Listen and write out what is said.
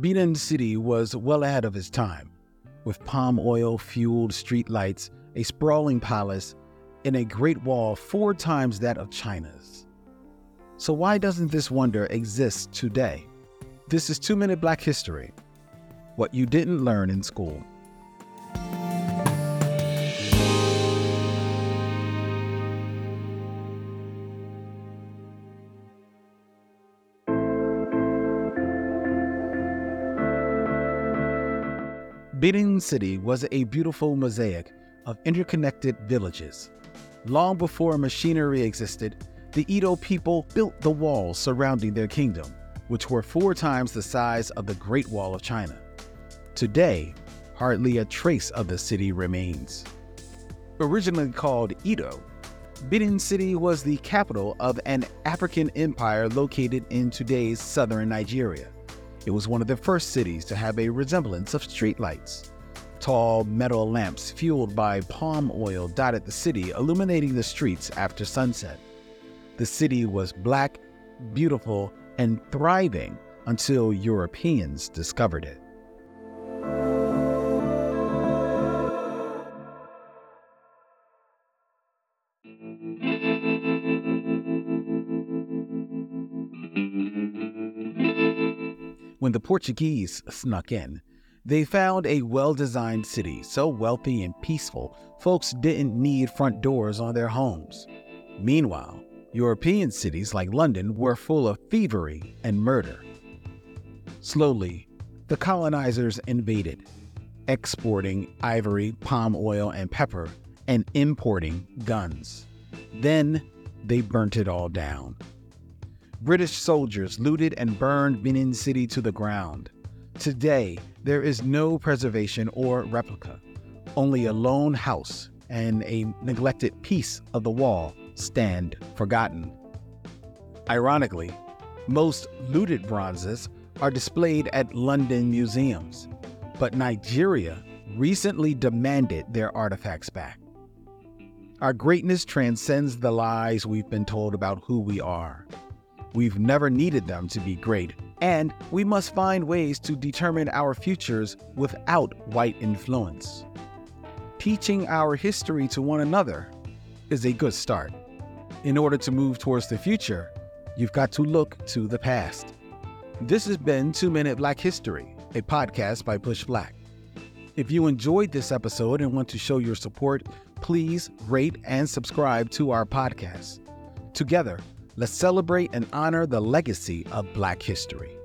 Benin City was well ahead of its time, with palm oil fueled streetlights, a sprawling palace, and a great wall four times that of China's. So, why doesn't this wonder exist today? This is Two Minute Black History What You Didn't Learn in School. Benin City was a beautiful mosaic of interconnected villages. Long before machinery existed, the Edo people built the walls surrounding their kingdom, which were four times the size of the Great Wall of China. Today, hardly a trace of the city remains. Originally called Edo, Benin City was the capital of an African empire located in today's southern Nigeria. It was one of the first cities to have a resemblance of streetlights. Tall metal lamps fueled by palm oil dotted the city, illuminating the streets after sunset. The city was black, beautiful, and thriving until Europeans discovered it. When the Portuguese snuck in, they found a well designed city so wealthy and peaceful, folks didn't need front doors on their homes. Meanwhile, European cities like London were full of thievery and murder. Slowly, the colonizers invaded, exporting ivory, palm oil, and pepper, and importing guns. Then they burnt it all down. British soldiers looted and burned Benin City to the ground. Today, there is no preservation or replica, only a lone house and a neglected piece of the wall stand forgotten. Ironically, most looted bronzes are displayed at London museums, but Nigeria recently demanded their artifacts back. Our greatness transcends the lies we've been told about who we are. We've never needed them to be great, and we must find ways to determine our futures without white influence. Teaching our history to one another is a good start. In order to move towards the future, you've got to look to the past. This has been Two Minute Black History, a podcast by Push Black. If you enjoyed this episode and want to show your support, please rate and subscribe to our podcast. Together, Let's celebrate and honor the legacy of Black history.